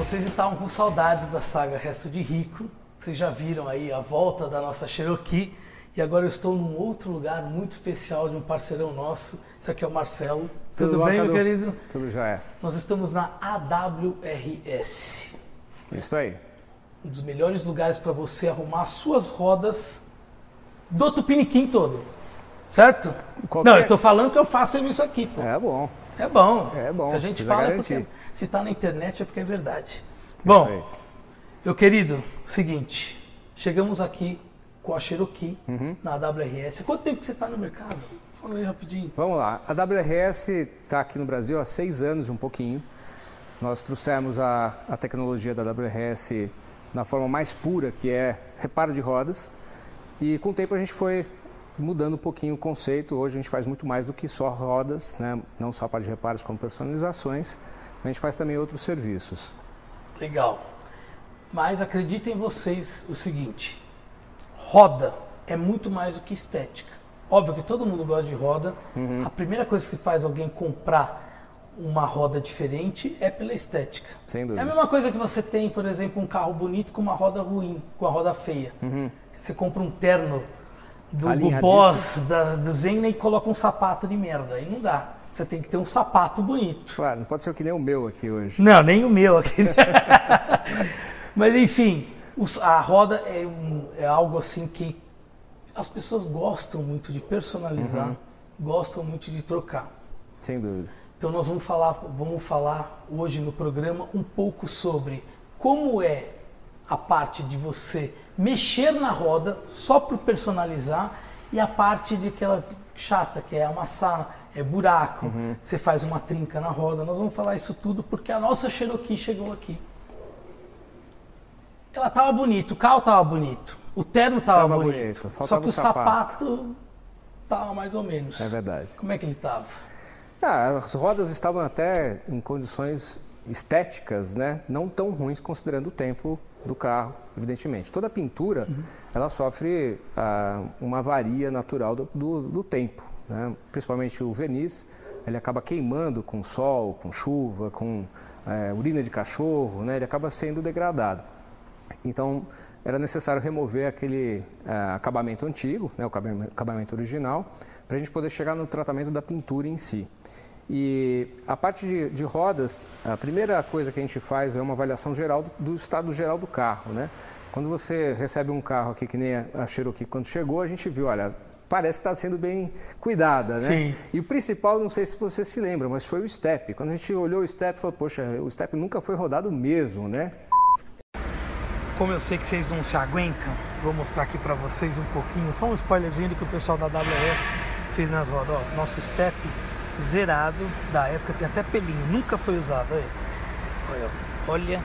Vocês estavam com saudades da saga Resto de Rico. Vocês já viram aí a volta da nossa Cherokee. E agora eu estou num outro lugar muito especial de um parceirão nosso. Esse aqui é o Marcelo. Tudo, Tudo bom, bem, meu querido? Tudo já é. Nós estamos na AWRS. Isso aí. Um dos melhores lugares para você arrumar as suas rodas do Tupiniquim todo. Certo? Qualquer- Não, eu estou falando que eu faço serviço aqui, pô. É bom. É bom. É bom, Se a gente fala é garantir. porque se está na internet é porque é verdade. Isso Bom, meu querido, seguinte, chegamos aqui com a Cherokee Uhum. na AWRS. Quanto tempo que você está no mercado? Fala aí rapidinho. Vamos lá. A WRS está aqui no Brasil há seis anos um pouquinho. Nós trouxemos a, a tecnologia da WRS na forma mais pura, que é reparo de rodas. E com o tempo a gente foi mudando um pouquinho o conceito. Hoje a gente faz muito mais do que só rodas, né? não só para de reparos, como personalizações. A gente faz também outros serviços. Legal. Mas acreditem vocês o seguinte: roda é muito mais do que estética. Óbvio que todo mundo gosta de roda. Uhum. A primeira coisa que faz alguém comprar uma roda diferente é pela estética. Sem É a dúvida. mesma coisa que você tem, por exemplo, um carro bonito com uma roda ruim, com uma roda feia. Você compra um terno do, do. Boss, da, do Zen e coloca um sapato de merda. Aí não dá. Você tem que ter um sapato bonito. Claro, não pode ser que nem o meu aqui hoje. Não, nem o meu aqui. Mas enfim, a roda é, um- é algo assim que as pessoas gostam muito de personalizar, gostam muito de trocar. Sem dúvida. Então nós vamos falar, vamos falar hoje no programa um pouco sobre como é a parte de você mexer na roda só para personalizar e a parte de aquela chata que é amassar, é buraco, você faz uma trinca na roda. Nós vamos falar isso tudo porque a nossa Cherokee chegou aqui. Ela tava bonita, o carro tava bonito, o terno tava, Tava bonito, bonito, só que o o sapato tava mais ou menos. É verdade. Como é que ele tava? Ah, as rodas estavam até em condições estéticas, né? Não tão ruins considerando o tempo do carro, evidentemente. Toda pintura, ela sofre ah, uma avaria natural do, do- do tempo, né? Principalmente o verniz, ele acaba queimando com sol, com chuva, com eh, urina de cachorro, né? Ele acaba sendo degradado. Então, era necessário remover aquele ah, acabamento antigo, né, o acabam- acabamento original, para a gente poder chegar no tratamento da pintura em si. E a parte de, de rodas, a primeira coisa que a gente faz é uma avaliação geral do, do estado geral do carro, né? Quando você recebe um carro aqui, que nem a Cherokee, quando chegou, a gente viu, olha, parece que está sendo bem cuidada, né? Sim. E o principal, não sei se você se lembra, mas foi o step. Quando a gente olhou o step, falou, poxa, o step nunca foi rodado mesmo, né? Como eu sei que vocês não se aguentam, vou mostrar aqui pra vocês um pouquinho, só um spoilerzinho do que o pessoal da AWS fez nas rodas. Ó, nosso step zerado da época, tem até pelinho, nunca foi usado. Olha, olha.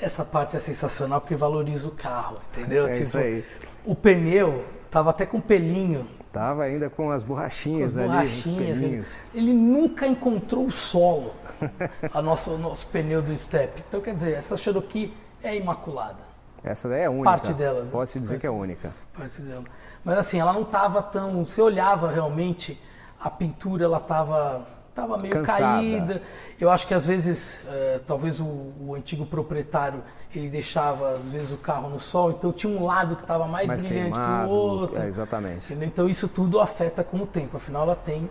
Essa parte é sensacional porque valoriza o carro, entendeu? Tipo, É isso aí. O pneu tava até com pelinho, Tava ainda com as borrachinhas as ali, borrachinhas. os pelinhos. Ele nunca encontrou o solo, a nosso, o nosso pneu do step. Então, quer dizer, essa Cherokee é imaculada. Essa daí é única. Parte delas, né? Posso te dizer que é única. parte dela. Mas assim, ela não estava tão. Você olhava realmente, a pintura ela estava tava meio Cansada. caída. Eu acho que às vezes, eh, talvez o, o antigo proprietário ele deixava às vezes o carro no sol, então tinha um lado que estava mais, Mais brilhante que queimado. o outro. É, exatamente. entendeu? Então isso tudo afeta com o tempo. Afinal, ela tem,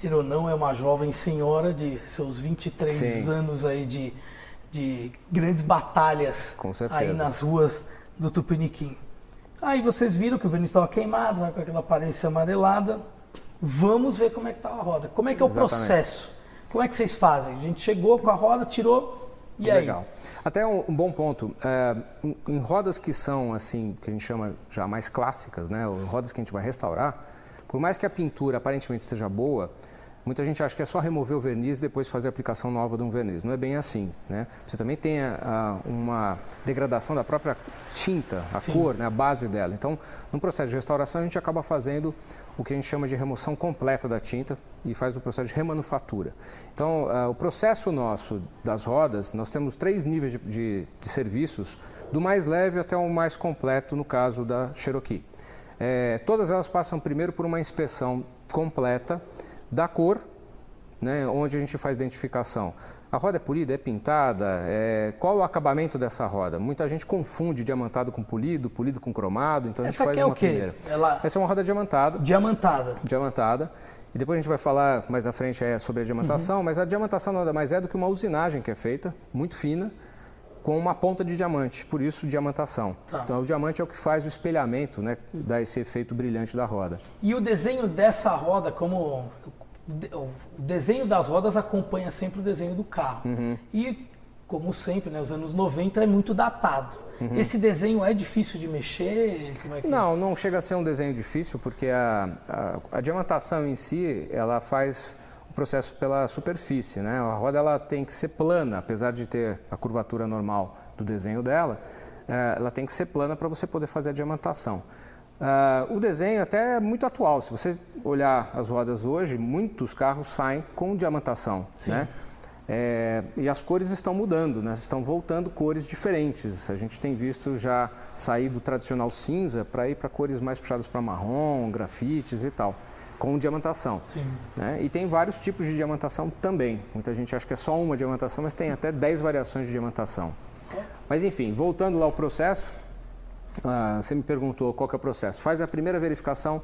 queira ou não, é uma jovem senhora de seus 23 Sim. anos aí de, de grandes batalhas aí nas ruas do Tupiniquim. Aí vocês viram que o verniz estava queimado, né, com aquela aparência amarelada. Vamos ver como é que estava a roda. Como é que é o Exatamente. processo? Como é que vocês fazem? A gente chegou com a roda, tirou, e aí? Legal. Até um, um bom ponto. é, em, em rodas que são assim, que a gente chama já mais clássicas, né? ou Rodas que a gente vai restaurar, por mais que a pintura aparentemente esteja boa, muita gente acha que é só remover o verniz e depois fazer a aplicação nova de um verniz. Não é bem assim, né? Você também tem a- a- uma degradação da própria tinta, a cor, né? a base dela. Então, no processo de restauração, a gente acaba fazendo o que a gente chama de remoção completa da tinta e faz o processo de remanufatura. Então, ah, o processo nosso das rodas, nós temos três níveis de, de- de serviços, do mais leve até o mais completo, no caso da Cherokee. Eh, todas elas passam primeiro por uma inspeção completa da cor, né, onde a gente faz identificação A roda é polida, é pintada? É... Qual o acabamento dessa roda? Muita gente confunde diamantado com polido, polido com cromado, então a gente Essa faz é uma o quê? primeira. Ela... Essa é uma roda diamantada. Diamantada. Diamantada. E depois a gente vai falar mais à frente é, sobre a diamantação, Uhum. mas a diamantação nada mais é do que uma usinagem que é feita, muito fina, com uma ponta de diamante, por isso diamantação. Tá. Então o diamante é o que faz o espelhamento, né, dá esse efeito brilhante da roda. E o desenho dessa roda, como o desenho das rodas acompanha sempre o desenho do carro. Uhum. E, como sempre, né, os anos 90 é muito datado. Uhum. Esse desenho é difícil de mexer? É. Não, não chega a ser um desenho difícil, porque a, a, a diamantação em si, ela faz o processo pela superfície, né? A roda ela tem que ser plana, apesar de ter a curvatura normal do desenho dela, eh, ela tem que ser plana para você poder fazer a diamantação. Ah, o desenho até é muito atual. Se você olhar as rodas hoje, muitos carros saem com diamantação, né? É, e as cores estão mudando, né? estão voltando cores diferentes. A gente tem visto já sair do tradicional cinza para ir para cores mais puxadas para marrom, grafites e tal, com diamantação. Né? E tem vários tipos de diamantação também. Muita gente acha que é só uma diamantação, mas tem até 10 variações de diamantação. Mas enfim, voltando lá ao processo, ah, você me perguntou qual que é o processo. Faz a primeira verificação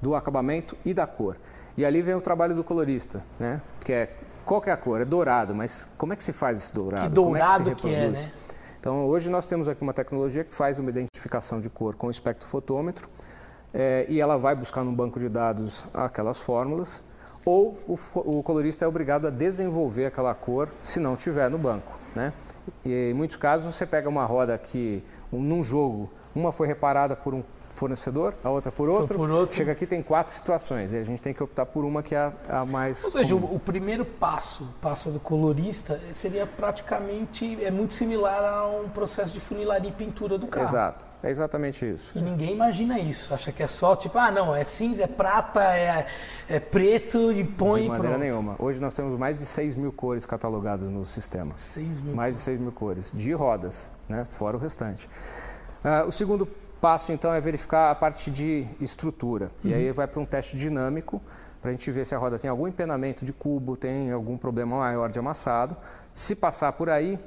do acabamento e da cor. E ali vem o trabalho do colorista, né? Que é qual que é a cor? É dourado, mas como é que se faz esse dourado? Que Como é dourado se que é, né? Então hoje nós temos aqui uma tecnologia que faz uma identificação de cor com espectrofotômetro eh, e ela vai buscar no banco de dados aquelas fórmulas ou o, o colorista é obrigado a desenvolver aquela cor se não tiver no banco, né? E em muitos casos você pega uma roda que um- num jogo uma foi reparada por um fornecedor, a outra por outro, por outro. chega aqui tem quatro situações e a gente tem que optar por uma que é a, a mais Ou seja, o, o primeiro passo, o passo do colorista, seria praticamente, é muito similar a um processo de funilaria e pintura do carro. Exato, é exatamente isso. E ninguém imagina isso. Acha que é só tipo, ah, não, é cinza, é prata, é, é preto e põe de maneira pronto. nenhuma. Hoje nós temos mais de 6 mil cores catalogadas no sistema. 6 mil. Mais de 6 mil cores, de rodas, né? fora o restante. Ah, o segundo passo, então, é verificar a parte de estrutura. E aí vai para um teste dinâmico, para a gente ver se a roda tem algum empenamento de cubo, tem algum problema maior de amassado. Se passar por aí,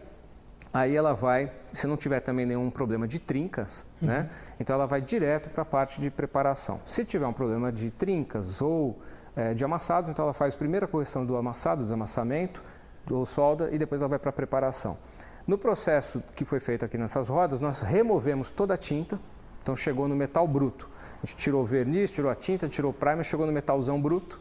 aí ela vai, se não tiver também nenhum problema de trincas, né? Então ela vai direto para a parte de preparação. Se tiver um problema de trincas ou eh, de amassados, então ela faz primeiro a correção do amassado, desamassamento, do solda e depois ela vai para a preparação. No processo que foi feito aqui nessas rodas, nós removemos toda a tinta, então chegou no metal bruto. A gente tirou o verniz, tirou a tinta, tirou o primer, chegou no metalzão bruto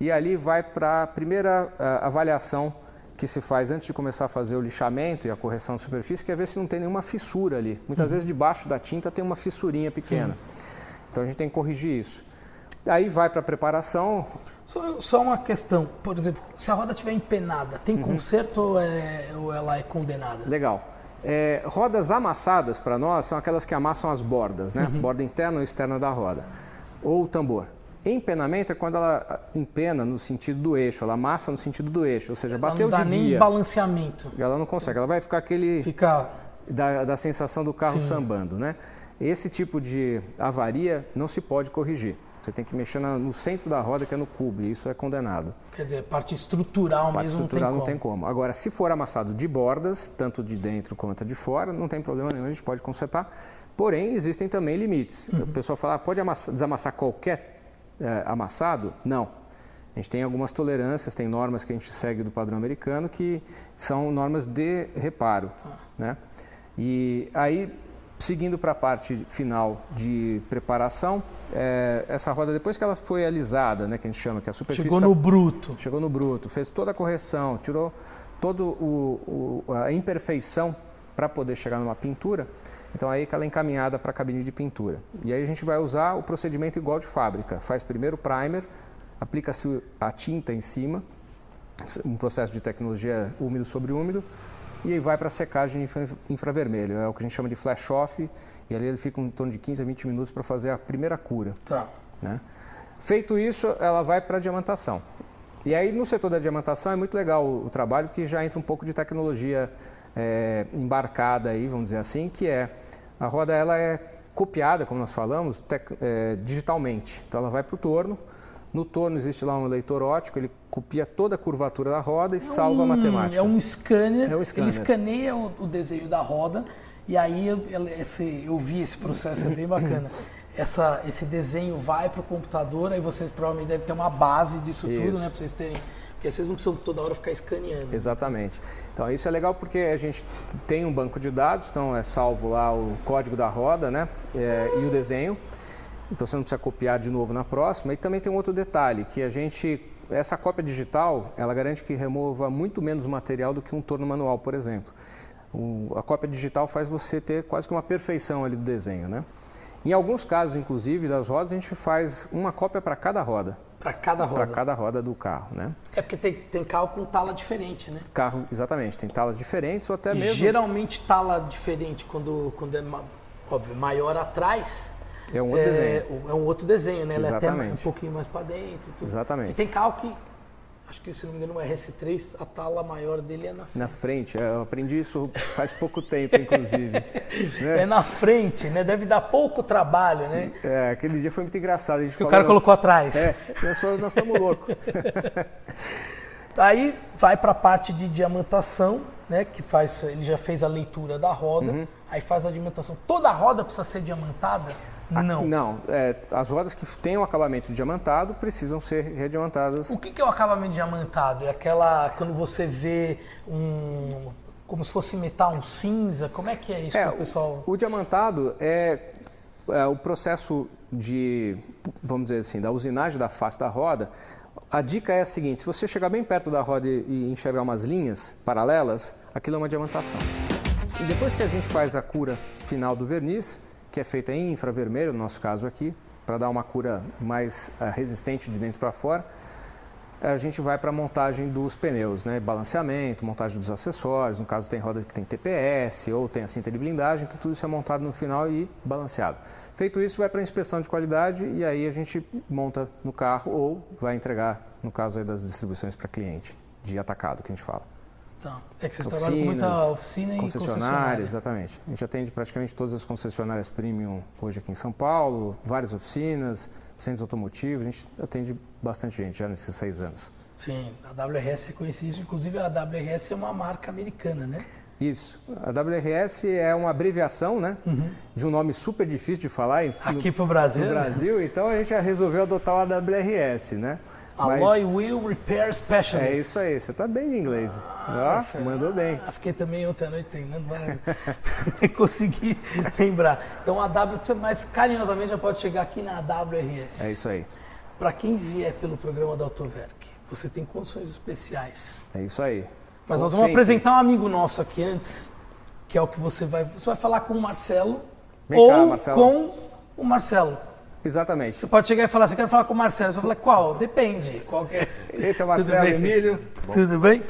e ali vai para a primeira ah, avaliação que se faz antes de começar a fazer o lixamento e a correção de superfície, que é ver se não tem nenhuma fissura ali. Muitas vezes debaixo da tinta tem uma fissurinha pequena. Então a gente tem que corrigir isso. Aí vai para a preparação, Só, só uma questão, por exemplo, se a roda estiver empenada, tem Uhum. conserto ou, é- ou ela é condenada? Legal. É, rodas amassadas para nós são aquelas que amassam as bordas, né? Borda interna ou externa da roda. Ou o tambor. Empenamento é quando ela empena no sentido do eixo, ela amassa no sentido do eixo, ou seja, Ela bateu não dá de nem guia. balanceamento. Ela não consegue, ela vai ficar aquele Fica da, da sensação do carro Sim. sambando, né? Esse tipo de avaria não se pode corrigir. Você tem que mexer na- no centro da roda, que é no cubo, e isso é condenado. Quer dizer, parte estrutural parte mesmo estrutural não não tem tem como. como. Agora, se for amassado de bordas, tanto de dentro quanto de fora, não tem problema nenhum, a gente pode consertar. Porém, existem também limites. Uhum. O pessoal fala, ah, pode amassa- desamassar qualquer eh, amassado? Não. A gente tem algumas tolerâncias, tem normas que a gente segue do padrão americano que são normas de reparo. Tá. Né? E aí, seguindo para a parte final de preparação, eh, essa roda, depois que ela foi alisada, né, que a gente chama, que a superfície Chegou tá- no bruto. chegou no bruto, fez toda a correção, tirou toda a imperfeição para poder chegar numa pintura, então aí que ela é encaminhada para a cabine de pintura. E aí a gente vai usar o procedimento igual de fábrica. Faz primeiro o primer, aplica-se a tinta em cima, um processo de tecnologia úmido sobre úmido, e aí vai para a secagem infra- infravermelho. É o que a gente chama de flash off, e ali ele fica em torno de 15 a 20 minutos para fazer a primeira cura. Tá. Né? Feito isso, ela vai para a diamantação. E aí, no setor da diamantação, é muito legal o, o trabalho, que já entra um pouco de tecnologia é, embarcada aí, vamos dizer assim, que é a roda ela é copiada, como nós falamos, é, digitalmente. Então, ela vai para o torno, No torno existe lá um leitor óptico, ele copia toda a curvatura da roda e salva a matemática. É um scanner, É um scanner. ele escaneia o, o desenho da roda e aí eu, esse, eu vi esse processo, é bem bacana. Essa, esse desenho vai para o computador, aí vocês provavelmente devem ter uma base disso tudo, Isso. né? Para vocês terem. Porque vocês não precisam toda hora ficar escaneando. Exatamente. Então isso é legal porque a gente tem um banco de dados, então é salvo lá o código da roda, né? É, e o desenho. Então você não precisa copiar de novo na próxima. E também tem um outro detalhe que a gente essa cópia digital ela garante que remova muito menos material do que um torno manual, por exemplo. O- a cópia digital faz você ter quase que uma perfeição ali do desenho, né? Em alguns casos, inclusive, das rodas, a gente faz uma cópia para cada roda, Para cada roda. para cada roda do carro, né? É porque tem, tem carro com tala diferente, né? Carro, exatamente, tem talas diferentes ou até E mesmo Geralmente tala diferente quando, quando é óbvio, maior atrás. É um outro é, desenho. é um outro desenho, né? Ele é até um pouquinho mais para dentro. Tudo. Exatamente. E tem carro que, acho que se não me engano, o RS3, a tala maior dele é na frente. Na frente, é, eu aprendi isso faz pouco tempo, inclusive. É né? na frente, né? Deve dar pouco trabalho, né? É, aquele dia foi muito engraçado. A gente Que o falou- cara colocou atrás. É, nós estamos loucos. Aí vai para a parte de diamantação, né? Que faz, ele já fez a leitura da roda, Uhum. aí faz a diamantação. Toda a roda precisa ser diamantada? Não. Não, é, as rodas que têm o acabamento diamantado precisam ser rediamantadas. O que, que é o acabamento diamantado? É aquela quando você vê um como se fosse metal, um cinza. Como é que é isso É, o pessoal? O diamantado é, é o processo de, vamos dizer assim, da usinagem da face da roda. A dica é a seguinte: se você chegar bem perto da roda e e enxergar umas linhas paralelas, aquilo é uma diamantação. E depois que a gente faz a cura final do verniz, que é feita em infravermelho, no nosso caso aqui, para dar uma cura mais eh, resistente de dentro para fora, a gente vai para a montagem dos pneus, né? balanceamento, montagem dos acessórios, no caso tem roda que tem TPS ou tem a cinta de blindagem, então tudo isso é montado no final e balanceado. Feito isso, vai para a inspeção de qualidade e aí a gente monta no carro ou vai entregar, no caso das distribuições para cliente, de atacado que a gente fala. Tá. É que vocês trabalham com muita Oficinas, oficina e concessionária. exatamente. A gente atende praticamente todas as concessionárias premium hoje aqui em São Paulo, várias oficinas, centros automotivos, a gente atende bastante gente já nesses seis anos. Sim, a WRS é conhecida, inclusive a WRS é uma marca americana, né? Isso. A WRS é uma abreviação, né? De um nome super difícil de falar Aqui no, pro Brasil. no Brasil, então a gente já resolveu adotar o AWRS, né? Alloy Wheel Repair Specialist. é isso aí, você tá bem de inglês. Ó, mandou bem. Ah, fiquei também ontem à noite treinando, mas consegui lembrar. Então a W, mas carinhosamente já pode chegar aqui na WRS. É isso aí. Para quem vier pelo programa da Autoverk, você tem condições especiais. É isso aí. Mas nós vamos apresentar um amigo nosso aqui antes, que é o que você vai. Você vai falar com o Marcelo Vem ou cá, Marcelo. com o Marcelo. Exatamente. Você pode chegar e falar eu quero falar com o Marcelo. Você vai falar, qual? Depende. Qual é? Esse é o Marcelo? Emílio. Tudo bem?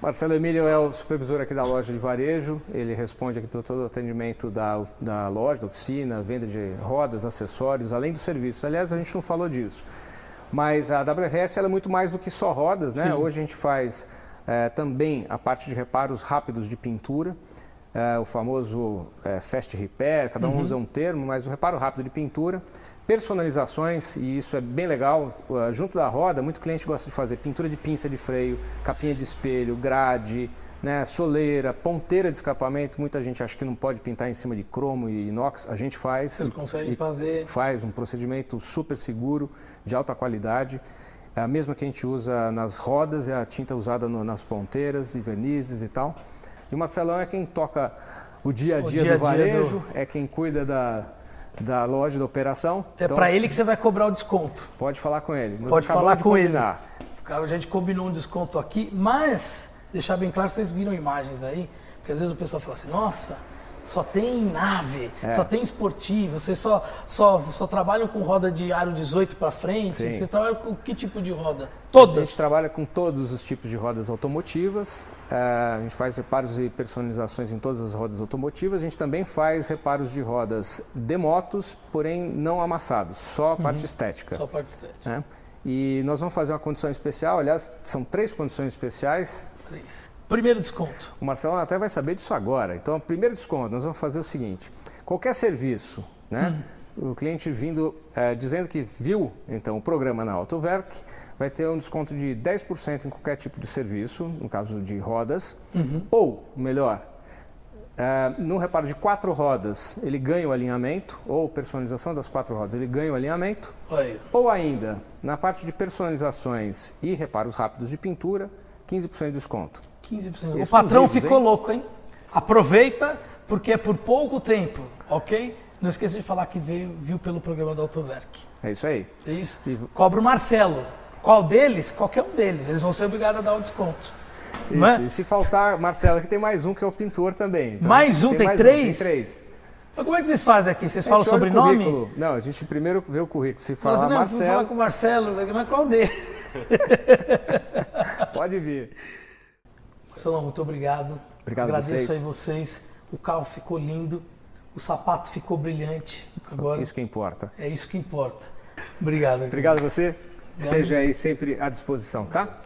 Marcelo Emílio é o supervisor aqui da loja de varejo. Ele responde aqui pelo todo o atendimento da, da loja, da oficina, venda de rodas, acessórios, além do serviço. Aliás, a gente não falou disso. Mas a WRS é muito mais do que só rodas, né? Sim. Hoje a gente faz eh, também a parte de reparos rápidos de pintura, o famoso eh, fast repair, cada um usa um termo, mas o reparo rápido de pintura, personalizações, e isso é bem legal, eh, junto da roda, muito cliente gosta de fazer pintura de pinça de freio, capinha de espelho, grade, né, soleira, ponteira de escapamento, muita gente acha que não pode pintar em cima de cromo e inox, a gente faz. Vocês conseguem fazer. faz um procedimento super seguro, de alta qualidade. É a mesma que a gente usa nas rodas, é a tinta usada no- nas ponteiras e vernizes e tal. E o Marcelão é quem toca o dia a dia, dia do dia varejo, é quem cuida da, da loja, da operação. É Então, para ele que você vai cobrar o desconto. Pode falar com ele. Pode falar com ele. combinar. A gente combinou um desconto aqui, mas deixar bem claro, vocês viram imagens aí, porque às vezes o pessoal fala assim, nossa, só tem nave, É. só tem esportivo, vocês só, só, só trabalham com roda de aro 18 para frente, Sim. vocês trabalham com que tipo de roda? A Todas. gente trabalha com todos os tipos de rodas automotivas. eh, a gente faz reparos e personalizações em todas as rodas automotivas. A gente também faz reparos de rodas de motos, porém não amassados, só a parte estética. Só parte estética. né? E nós vamos fazer uma condição especial. Aliás, são três condições especiais. Três. Primeiro desconto. O Marcelo até vai saber disso agora. Então, primeiro desconto, nós vamos fazer o seguinte: qualquer serviço, né? o cliente vindo é, dizendo que viu então o programa na Autoverk, vai ter um desconto de 10% em qualquer tipo de serviço, no caso de rodas, uhum. ou melhor, é, no reparo de quatro rodas, ele ganha o alinhamento, ou personalização das quatro rodas, ele ganha o alinhamento. Oi. Ou ainda, na parte de personalizações e reparos rápidos de pintura, 15% de desconto. 15%. O patrão ficou hein? louco, hein? Aproveita, porque é por pouco tempo, ok? Não esqueça de falar que veio, viu pelo programa do Autoverk. É isso aí. É isso. E... Cobra o Marcelo. Qual deles? Qualquer um deles. Eles vão ser obrigados a dar o um desconto. Isso, é? e se faltar, Marcelo, aqui tem mais um que é o pintor também. Então, mais um, tem, tem mais três? Um, tem três. Mas como é que vocês fazem aqui? Vocês falam sobrenome? Não, a gente primeiro vê o currículo. Se falar assim, não, Marcelo... falar com o Marcelo, mas qual dele? Pode vir. Marcelo, muito obrigado. Obrigado Agradeço vocês. aí vocês. O carro ficou lindo, o sapato ficou brilhante. Agora, isso que importa. É isso que importa. Obrigado. Obrigado a você. Esteja aí sempre à disposição, tá?